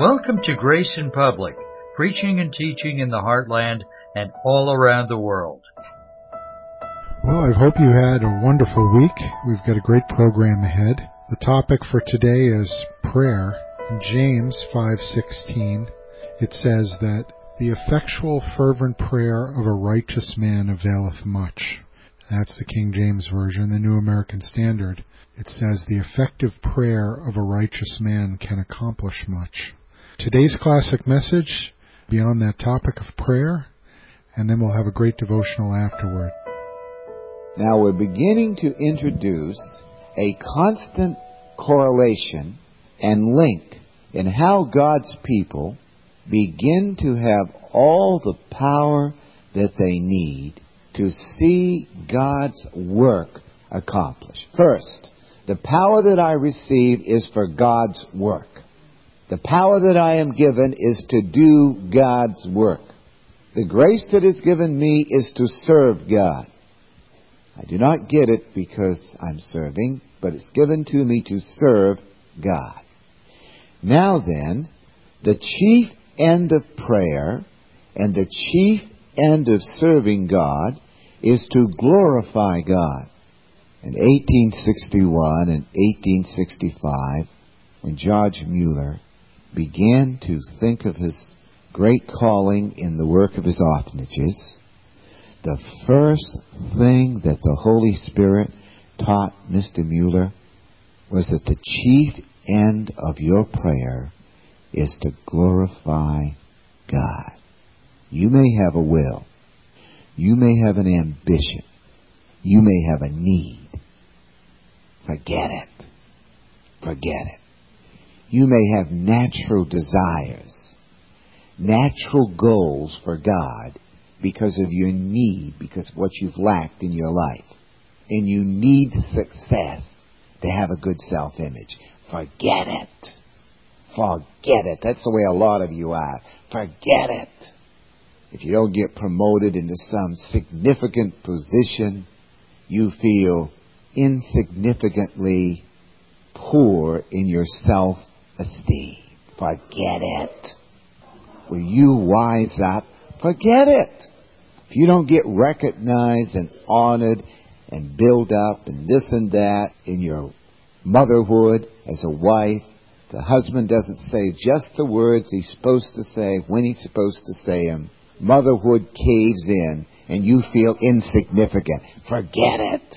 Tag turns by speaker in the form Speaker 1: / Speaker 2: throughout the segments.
Speaker 1: Welcome to Grace in Public, preaching and teaching in the heartland and all around the world.
Speaker 2: Well, I hope you had a wonderful week. We've got a great program ahead. The topic for today is prayer. In James 5:16, it says that the effectual fervent prayer of a righteous man availeth much. That's the King James version, the New American Standard. It says the effective prayer of a righteous man can accomplish much. Today's classic message beyond that topic of prayer, and then we'll have a great devotional afterward.
Speaker 3: Now we're beginning to introduce a constant correlation and link in how God's people begin to have all the power that they need to see God's work accomplished. First, the power that I receive is for God's work. The power that I am given is to do God's work. The grace that is given me is to serve God. I do not get it because I'm serving, but it's given to me to serve God. Now then, the chief end of prayer and the chief end of serving God is to glorify God. In 1861 and 1865, when George Mueller began to think of his great calling in the work of his orphanages, the first thing that the Holy Spirit taught Mr. Mueller was that the chief end of your prayer is to glorify God. You may have a will. You may have an ambition. You may have a need. Forget it. Forget it. You may have natural desires, natural goals for God because of your need, because of what you've lacked in your life. And you need success to have a good self image. Forget it. Forget it. That's the way a lot of you are. Forget it. If you don't get promoted into some significant position, you feel insignificantly poor in your self esteem. Forget it. Will you wise up? Forget it. If you don't get recognized and honored and built up and this and that in your motherhood as a wife, the husband doesn't say just the words he's supposed to say when he's supposed to say them. Motherhood caves in and you feel insignificant. Forget it.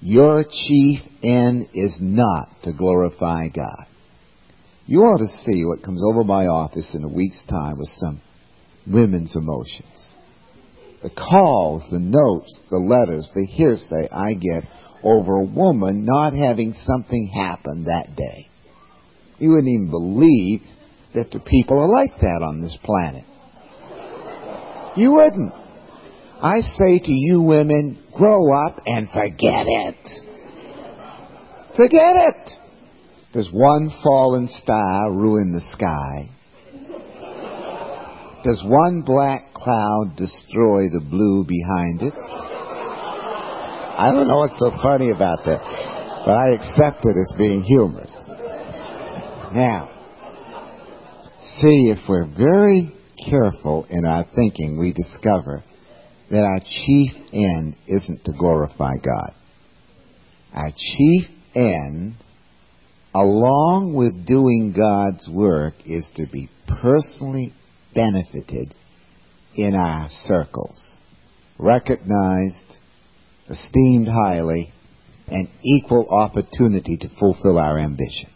Speaker 3: Your chief end is not to glorify God. You ought to see what comes over my office in a week's time with some women's emotions. The calls, the notes, the letters, the hearsay I get over a woman not having something happen that day. You wouldn't even believe that the people are like that on this planet. You wouldn't. I say to you women, grow up and forget it. Forget it. Does one fallen star ruin the sky? Does one black cloud destroy the blue behind it? I don't know what's so funny about that, but I accept it as being humorous. Now, see if we're very careful in our thinking, we discover that our chief end isn't to glorify God. Our chief end, along with doing God's work, is to be personally benefited in our circles, recognized, esteemed highly, and equal opportunity to fulfill our ambition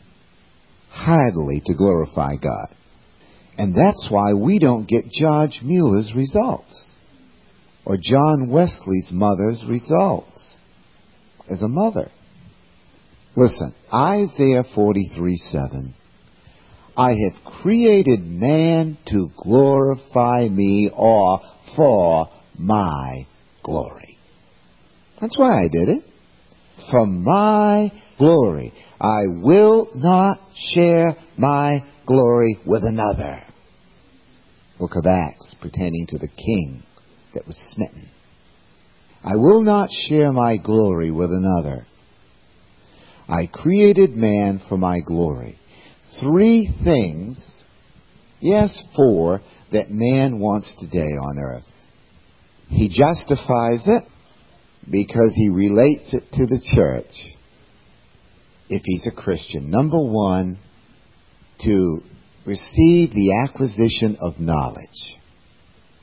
Speaker 3: heartily to glorify God. And that's why we don't get George Mueller's results or John Wesley's mother's results as a mother. Listen, Isaiah 43 7. I have created man to glorify me or for my glory. That's why I did it. For my glory. I will not share my glory with another. Book of Acts, pertaining to the king that was smitten. I will not share my glory with another. I created man for my glory. Three things Yes, four that man wants today on earth. He justifies it because he relates it to the church if he's a Christian. Number one, to receive the acquisition of knowledge.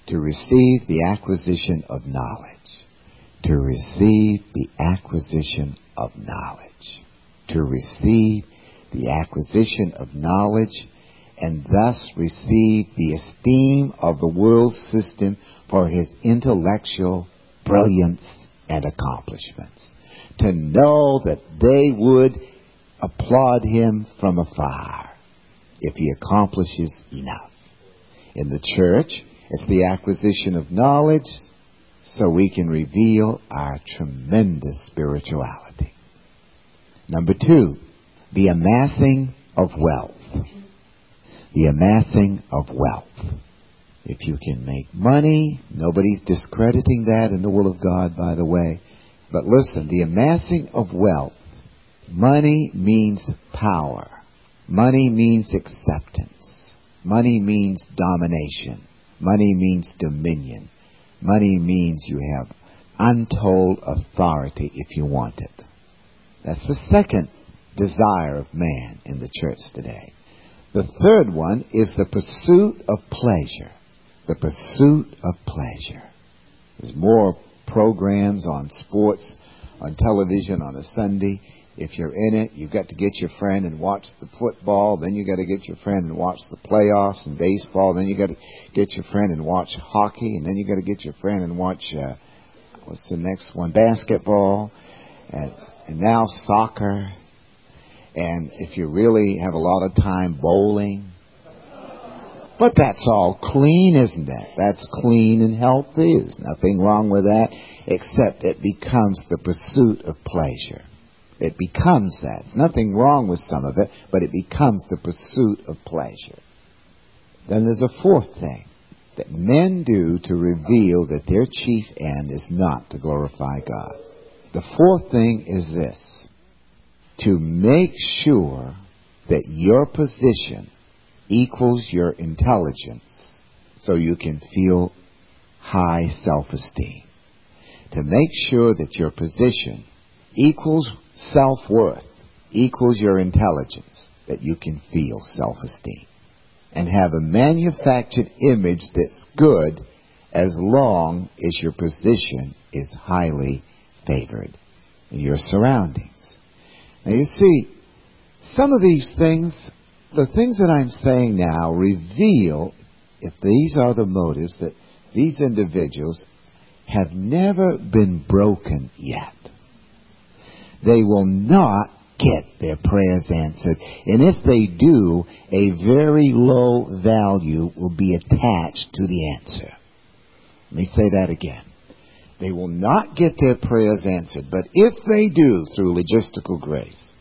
Speaker 3: To receive the acquisition of knowledge. To receive the acquisition of knowledge. To receive the acquisition of knowledge and thus receive the esteem of the world system for his intellectual brilliance and accomplishments. To know that they would applaud him from afar if he accomplishes enough. In the church, it's the acquisition of knowledge so we can reveal our tremendous spirituality. Number two, the amassing of wealth. The amassing of wealth. If you can make money, nobody's discrediting that in the will of God, by the way. But listen, the amassing of wealth, money means power. Money means acceptance. Money means domination. Money means dominion. Money means you have untold authority if you want it. That's the second desire of man in the church today. The third one is the pursuit of pleasure. The pursuit of pleasure. There's more programs on sports on television on a Sunday. If you're in it, you've got to get your friend and watch the football. Then you've got to get your friend and watch the playoffs and baseball. Then you've got to get your friend and watch hockey. And then you've got to get your friend and watch uh, what's the next one? Basketball. And, and now soccer. And if you really have a lot of time, bowling. But that's all clean, isn't it? That's clean and healthy. There's nothing wrong with that, except it becomes the pursuit of pleasure. It becomes that. There's nothing wrong with some of it, but it becomes the pursuit of pleasure. Then there's a fourth thing that men do to reveal that their chief end is not to glorify God. The fourth thing is this to make sure that your position equals your intelligence so you can feel high self esteem. To make sure that your position equals self worth, equals your intelligence, that you can feel self esteem. And have a manufactured image that's good as long as your position is highly favored in your surroundings. Now you see, some of these things, the things that I'm saying now reveal, if these are the motives, that these individuals have never been broken yet. They will not get their prayers answered. And if they do, a very low value will be attached to the answer. Let me say that again. They will not get their prayers answered. But if they do, through logistical grace,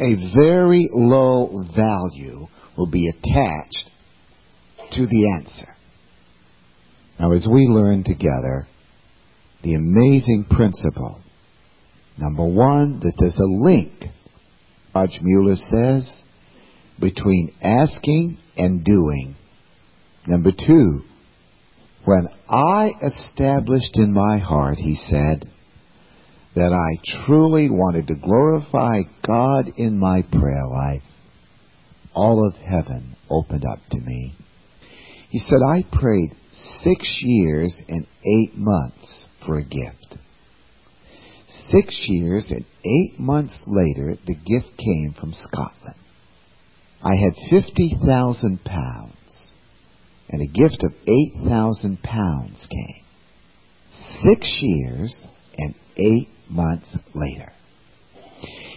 Speaker 3: a very low value will be attached to the answer. Now, as we learn together the amazing principle, number one, that there's a link, George Mueller says, between asking and doing. Number two, when I established in my heart, he said, that I truly wanted to glorify God in my prayer life, all of heaven opened up to me. He said, I prayed six years and eight months for a gift. Six years and eight months later, the gift came from Scotland. I had 50,000 pounds and a gift of 8,000 pounds came. Six years and eight months later.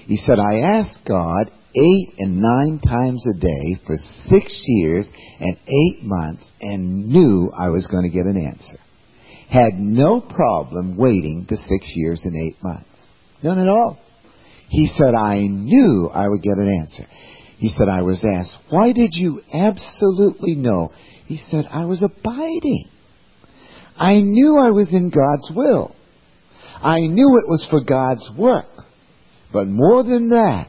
Speaker 3: He said, I asked God eight and nine times a day for six years and eight months and knew I was going to get an answer. Had no problem waiting the six years and eight months. None at all. He said, I knew I would get an answer. He said, I was asked, why did you absolutely know? He said, I was abiding. I knew I was in God's will. I knew it was for God's work. But more than that,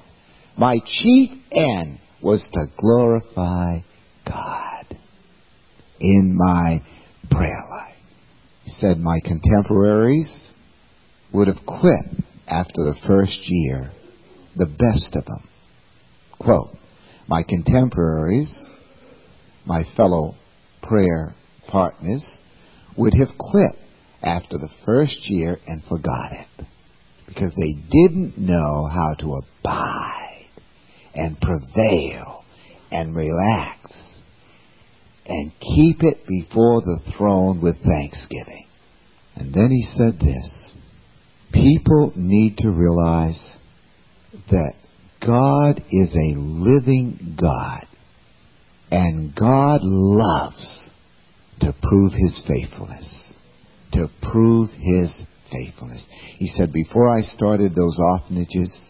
Speaker 3: my chief end was to glorify God in my prayer life. He said my contemporaries would have quit after the first year, the best of them. Quote, my contemporaries, my fellow prayer partners, would have quit after the first year and forgot it because they didn't know how to abide and prevail and relax and keep it before the throne with thanksgiving. And then he said this people need to realize that God is a living God and God loves to prove his faithfulness, to prove his faithfulness. He said, Before I started those orphanages,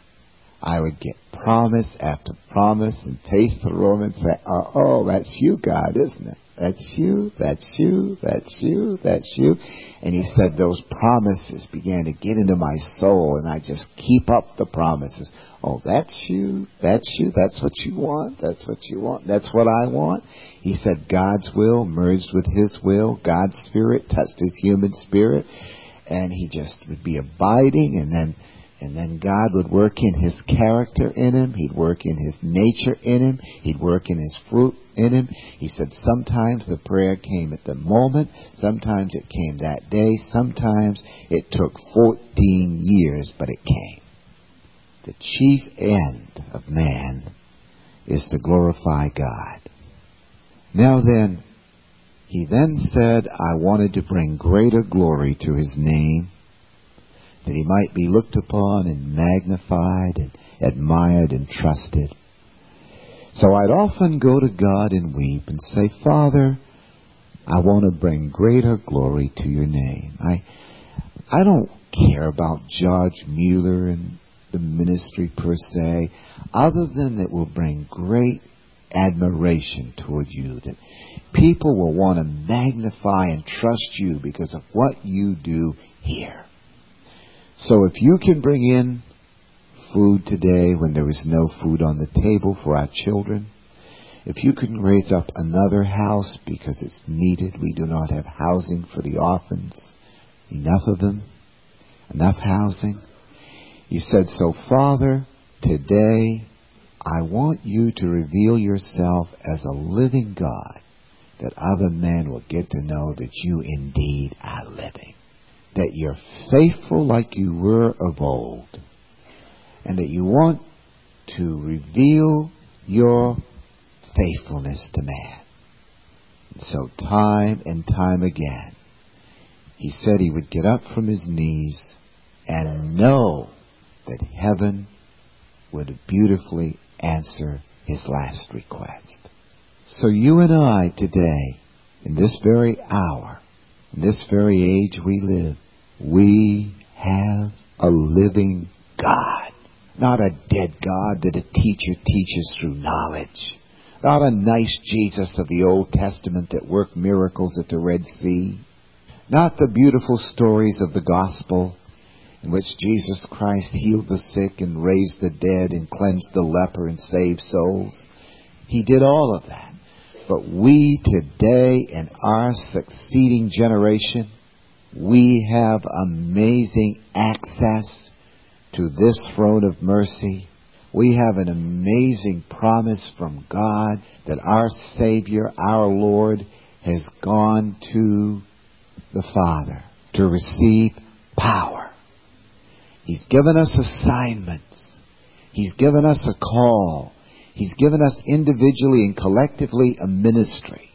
Speaker 3: I would get promise after promise and pace the room and say, oh, that's you, God, isn't it? That's you, that's you, that's you, that's you. And he said those promises began to get into my soul and I just keep up the promises. Oh, that's you, that's you, that's what you want, that's what you want, that's what I want. He said God's will merged with his will, God's spirit touched his human spirit and he just would be abiding and then and then God would work in his character in him. He'd work in his nature in him. He'd work in his fruit in him. He said sometimes the prayer came at the moment. Sometimes it came that day. Sometimes it took 14 years, but it came. The chief end of man is to glorify God. Now then, he then said, I wanted to bring greater glory to his name, that he might be looked upon and magnified and admired and trusted. So I'd often go to God and weep and say, Father, I want to bring greater glory to your name. I, I don't care about George Mueller and the ministry per se, other than it will bring great admiration toward you, that people will want to magnify and trust you because of what you do here. So if you can bring in food today when there is no food on the table for our children, if you can raise up another house because it's needed, we do not have housing for the orphans, enough of them, enough housing. You said, so Father, today I want you to reveal yourself as a living God that other men will get to know that you indeed are living. That you're faithful like you were of old. And that you want to reveal your faithfulness to man. And so time and time again, he said he would get up from his knees and know that heaven would beautifully answer his last request. So you and I today, in this very hour, in this very age we live, we have a living God. Not a dead God that a teacher teaches through knowledge. Not a nice Jesus of the Old Testament that worked miracles at the Red Sea. Not the beautiful stories of the gospel in which Jesus Christ healed the sick and raised the dead and cleansed the leper and saved souls. He did all of that. But we today in our succeeding generation, we have amazing access to this throne of mercy. We have an amazing promise from God that our Savior, our Lord, has gone to the Father to receive power He's given us assignments. He's given us a call. He's given us individually and collectively a ministry.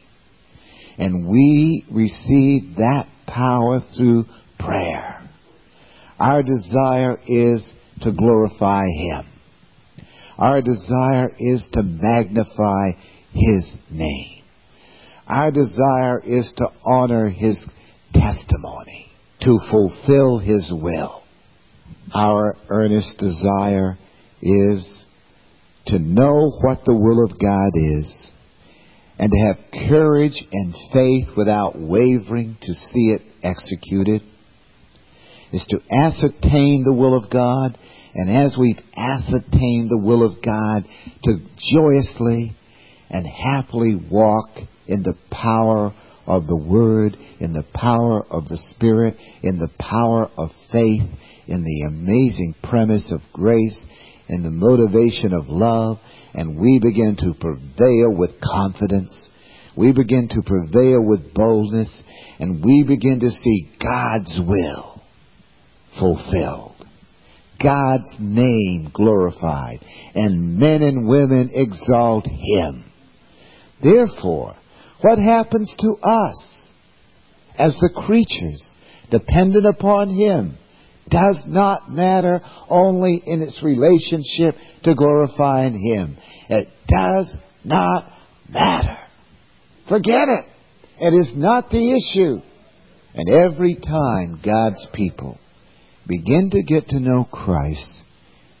Speaker 3: And we receive that power through prayer. Our desire is to glorify Him. Our desire is to magnify His name. Our desire is to honor His testimony, to fulfill His will our earnest desire is to know what the will of God is and to have courage and faith without wavering to see it executed is to ascertain the will of God. And as we've ascertained the will of God to joyously and happily walk in the power of the Word, in the power of the Spirit, in the power of faith, in the amazing premise of grace, in the motivation of love, and we begin to prevail with confidence. We begin to prevail with boldness, and we begin to see God's will fulfilled. God's name glorified, and men and women exalt Him. Therefore, what happens to us as the creatures dependent upon Him does not matter only in its relationship to glorifying Him. It does not matter. Forget it. It is not the issue. And every time God's people begin to get to know Christ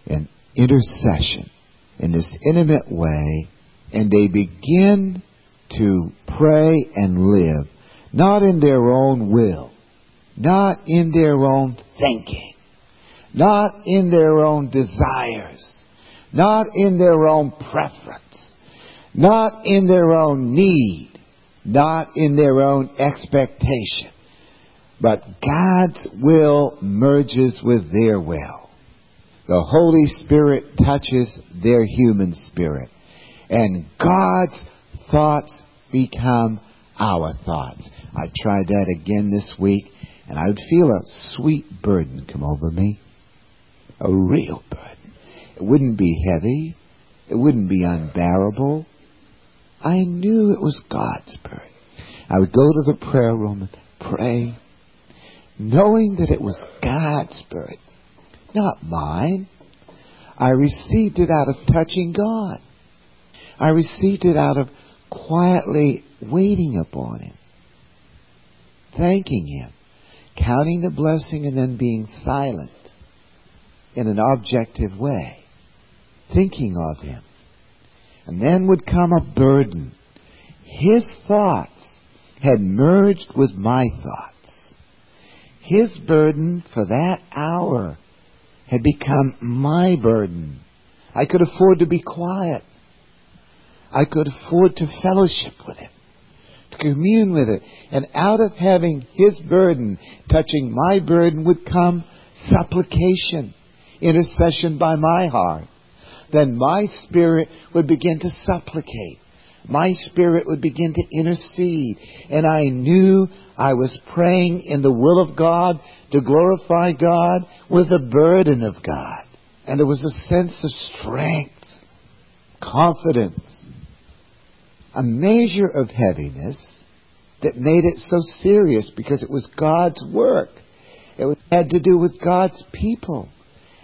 Speaker 3: in intercession in this intimate way, and they begin to pray and live, not in their own will, not in their own thinking, not in their own desires, not in their own preference, not in their own need, not in their own expectation, but God's will merges with their will. The Holy Spirit touches their human spirit, and God's thoughts become our thoughts. I tried that again this week, and I would feel a sweet burden come over me. A real burden. It wouldn't be heavy. It wouldn't be unbearable. I knew it was God's burden. I would go to the prayer room and pray, knowing that it was God's burden, not mine. I received it out of touching God. I received it out of quietly waiting upon Him, thanking Him, counting the blessing, and then being silent in an objective way, thinking of Him. And then would come a burden. His thoughts had merged with my thoughts. His burden for that hour had become my burden. I could afford to be quiet. I could afford to fellowship with Him, commune with it. And out of having His burden touching my burden would come supplication, intercession by my heart. Then my spirit would begin to supplicate. My spirit would begin to intercede. And I knew I was praying in the will of God to glorify God with the burden of God. And there was a sense of strength, confidence, a measure of heaviness that made it so serious because it was God's work. It had to do with God's people.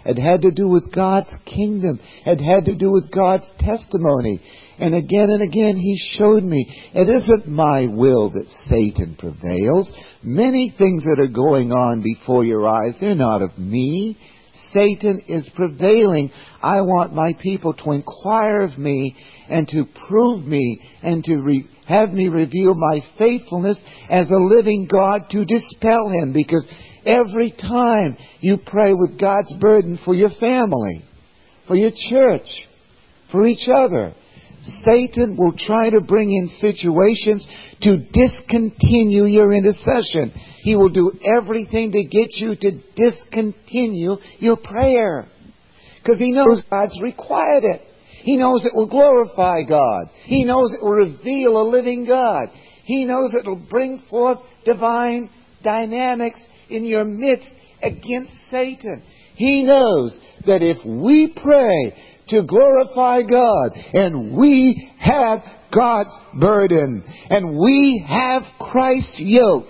Speaker 3: It had to do with God's kingdom. It had to do with God's testimony. And again and again he showed me it isn't my will that Satan prevails. Many things that are going on before your eyes, they're not of me. Satan is prevailing. I want my people to inquire of me and to prove me and to re- have me reveal my faithfulness as a living God to dispel him because every time you pray with God's burden for your family, for your church, for each other, Satan will try to bring in situations to discontinue your intercession. He will do everything to get you to discontinue your prayer. Because he knows God's required it. He knows it will glorify God. He knows it will reveal a living God. He knows it will bring forth divine dynamics in your midst against Satan. He knows that if we pray to glorify God and we have God's burden and we have Christ's yoke,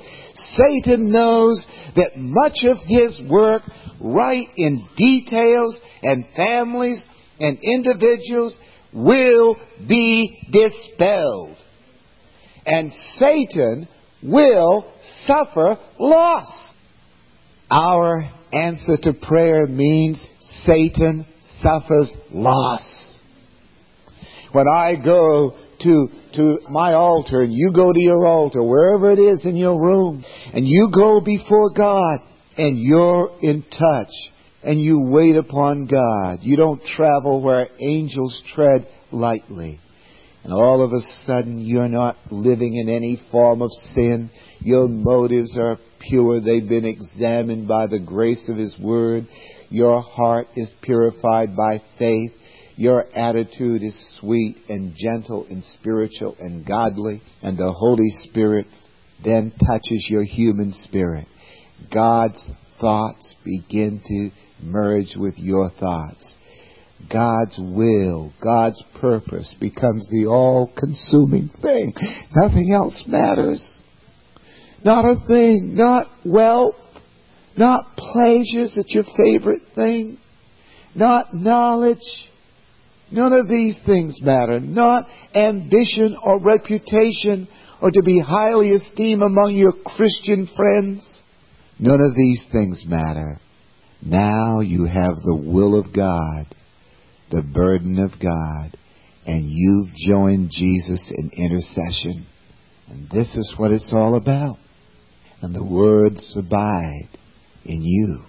Speaker 3: Satan knows that much of his work, right in details and families and individuals, will be dispelled. And Satan will suffer loss. Our answer to prayer means Satan suffers loss. When I go to, to my altar and you go to your altar, wherever it is in your room, and you go before God and you're in touch and you wait upon God. You don't travel where angels tread lightly. and all of a sudden you're not living in any form of sin. Your motives are pure. They've been examined by the grace of His Word. Your heart is purified by faith. Your attitude is sweet and gentle and spiritual and godly. And the Holy Spirit then touches your human spirit. God's thoughts begin to merge with your thoughts. God's will, God's purpose becomes the all consuming thing. Nothing else matters. Not a thing, not wealth, not pleasures that's your favorite thing, not knowledge. None of these things matter. Not ambition or reputation or to be highly esteemed among your Christian friends. None of these things matter. Now you have the will of God, the burden of God, and you've joined Jesus in intercession. And this is what it's all about. And the words abide in you,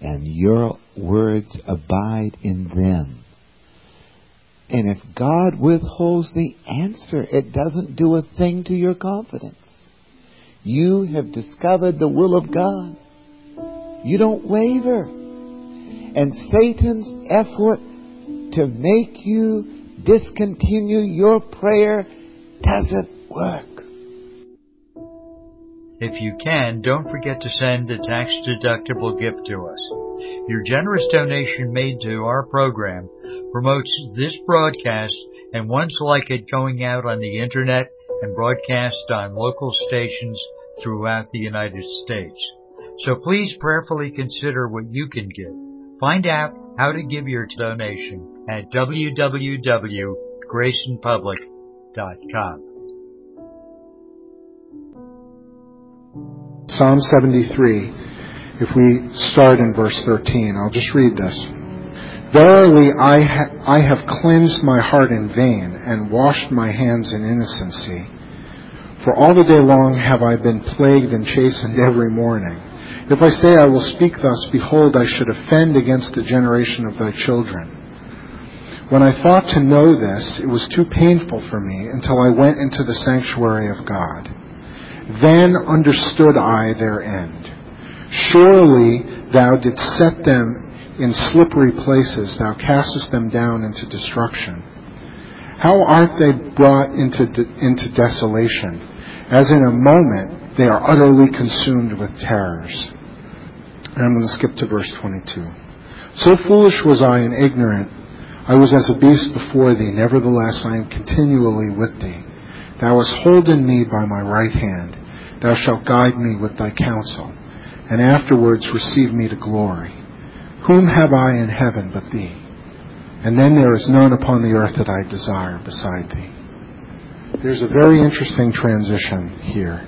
Speaker 3: and your words abide in them. And if God withholds the answer, it doesn't do a thing to your confidence. You have discovered the will of God. You don't waver. And Satan's effort to make you discontinue your prayer doesn't work.
Speaker 1: If you can, don't forget to send a tax deductible gift to us. Your generous donation made to our program promotes this broadcast and ones like it going out on the internet and broadcast on local stations throughout the United States. So please prayerfully consider what you can give. Find out how to give your donation at www.graceinpublic.com.
Speaker 2: Psalm 73, if we start in verse 13, I'll just read this. Verily I, ha- I have cleansed my heart in vain and washed my hands in innocency. For all the day long have I been plagued and chastened every morning. If I say I will speak thus, behold, I should offend against the generation of thy children. When I thought to know this, it was too painful for me until I went into the sanctuary of God. Then understood I their end. Surely thou didst set them in slippery places, thou castest them down into destruction. How art they brought into, de- into desolation? As in a moment they are utterly consumed with terrors. And I'm going to skip to verse 22. So foolish was I and ignorant. I was as a beast before thee. Nevertheless, I am continually with thee. Thou hast holden me by my right hand. Thou shalt guide me with thy counsel, and afterwards receive me to glory. Whom have I in heaven but thee? And then there is none upon the earth that I desire beside thee. There's a very interesting transition here.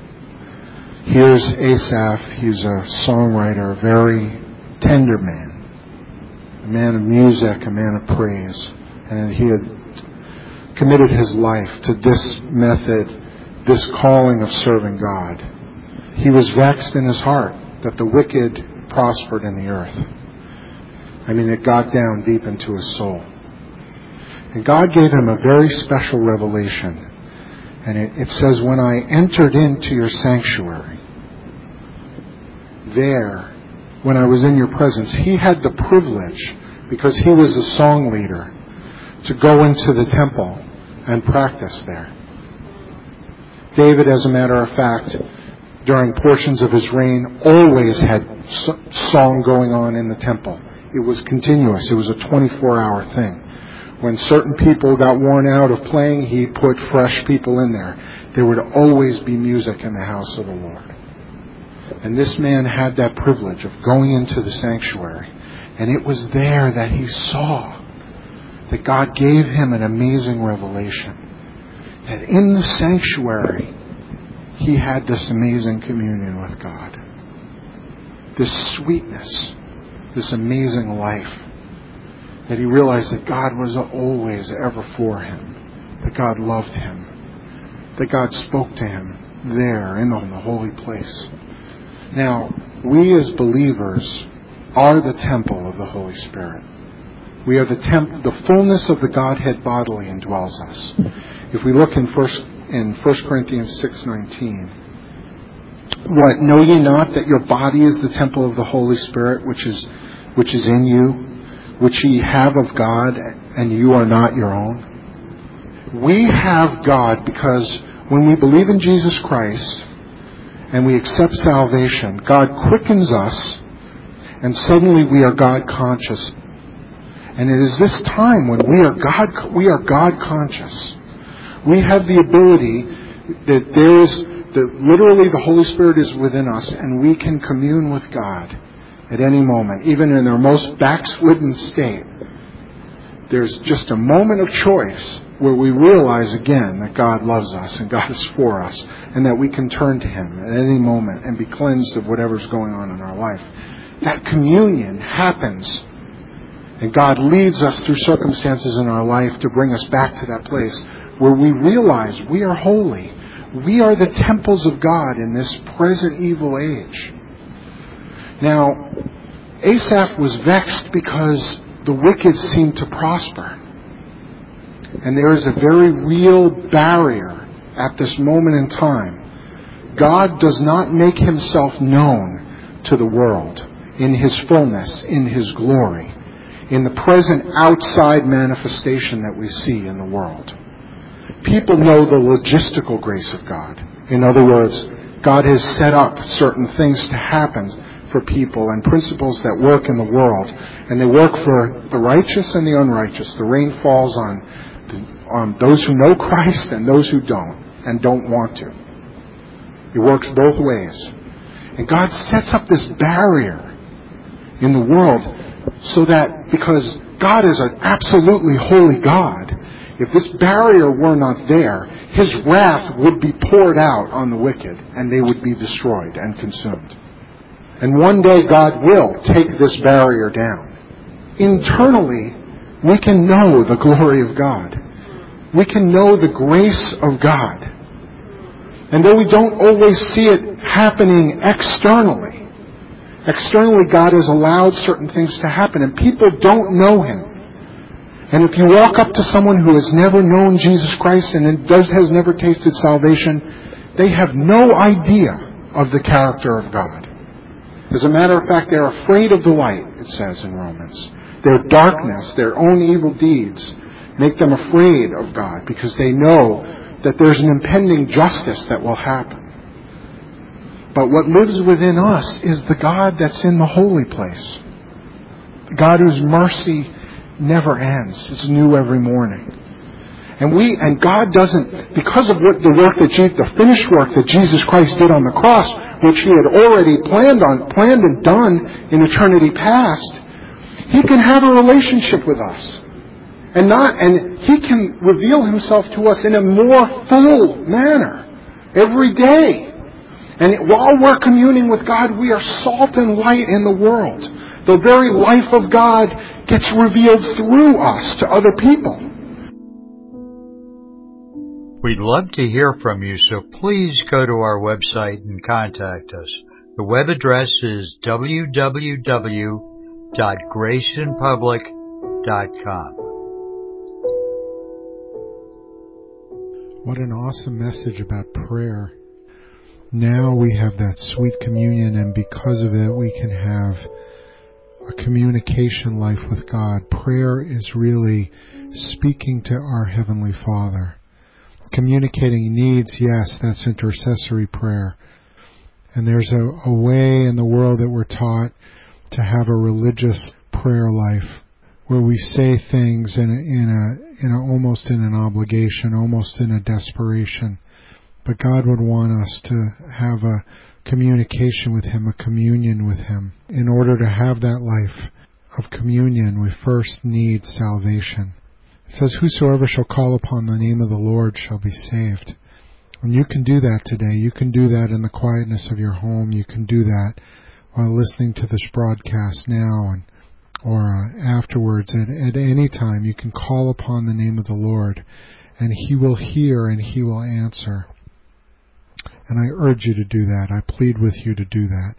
Speaker 2: Here's Asaph. He's a songwriter, a very tender man, a man of music, a man of praise. And he had committed his life to this method this calling of serving God. He was vexed in his heart that the wicked prospered in the earth. I mean, it got down deep into his soul. And God gave him a very special revelation. And it, it says, When I entered into your sanctuary, there, when I was in your presence, he had the privilege, because he was a song leader, to go into the temple and practice there. David, as a matter of fact, during portions of his reign, always had song going on in the temple. It was continuous. It was a 24 hour thing. When certain people got worn out of playing, he put fresh people in there. There would always be music in the house of the Lord. And this man had that privilege of going into the sanctuary. And it was there that he saw that God gave him an amazing revelation that in the sanctuary, he had this amazing communion with God. This sweetness, this amazing life. That he realized that God was always ever for him. That God loved him. That God spoke to him there in the holy place. Now, we as believers are the temple of the Holy Spirit. We are the temp- the fullness of the Godhead bodily indwells us. If we look in first in 1 Corinthians 6:19, what know ye not that your body is the temple of the Holy Spirit which is which is in you, which ye have of God, and you are not your own? We have God because when we believe in Jesus Christ and we accept salvation, God quickens us and suddenly we are God conscious. And it is this time when we are God, we are God conscious. We have the ability that there is, that literally the Holy Spirit is within us and we can commune with God at any moment, even in our most backslidden state. There's just a moment of choice where we realize again that God loves us and God is for us and that we can turn to Him at any moment and be cleansed of whatever's going on in our life. That communion happens and God leads us through circumstances in our life to bring us back to that place where we realize we are holy. We are the temples of God in this present evil age. Now, Asaph was vexed because the wicked seemed to prosper. And there is a very real barrier at this moment in time. God does not make himself known to the world in his fullness, in his glory, in the present outside manifestation that we see in the world. People know the logistical grace of God. In other words, God has set up certain things to happen for people and principles that work in the world. And they work for the righteous and the unrighteous. The rain falls on on those who know Christ and those who don't and don't want to. It works both ways. And God sets up this barrier in the world so that because God is an absolutely holy God, if this barrier were not there, his wrath would be poured out on the wicked and they would be destroyed and consumed. And one day God will take this barrier down. Internally, we can know the glory of God we can know the grace of God. And though we don't always see it happening externally, externally God has allowed certain things to happen and people don't know Him. And if you walk up to someone who has never known Jesus Christ and does, has never tasted salvation, they have no idea of the character of God. As a matter of fact, they're afraid of the light, it says in Romans. Their darkness, their own evil deeds, make them afraid of God because they know that there's an impending justice that will happen. But what lives within us is the God that's in the holy place. God whose mercy never ends. It's new every morning. And we, and God doesn't, because of what the work that, Jesus, the finished work that Jesus Christ did on the cross, which He had already planned on, planned and done in eternity past, He can have a relationship with us and not and he can reveal himself to us in a more full manner every day and while we're communing with god we are salt and light in the world. The very life of god gets revealed through us to other people.
Speaker 1: We'd love to hear from you so please go to our website and contact us. The web address is www.graceinpublic.com
Speaker 2: What an awesome message about prayer. Now we have that sweet communion, and because of it, we can have a communication life with God. Prayer is really speaking to our Heavenly Father. Communicating needs, yes, that's intercessory prayer. And there's a, a way in the world that we're taught to have a religious prayer life where we say things in a, in a, in a, almost in an obligation, almost in a desperation. But God would want us to have a communication with Him, a communion with Him. In order to have that life of communion, we first need salvation. It says, Whosoever shall call upon the name of the Lord shall be saved. And you can do that today. You can do that in the quietness of your home. You can do that while listening to this broadcast now and or uh, afterwards at, at any time, you can call upon the name of the Lord, and He will hear and He will answer. And I urge you to do that. I plead with you to do that.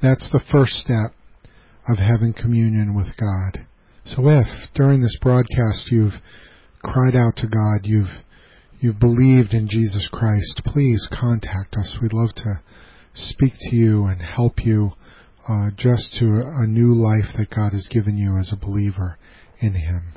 Speaker 2: That's the first step of having communion with God. So if during this broadcast you've cried out to God, you've you've believed in Jesus Christ, please contact us. We'd love to speak to you and help you uh, just to a new life that God has given you as a believer in Him.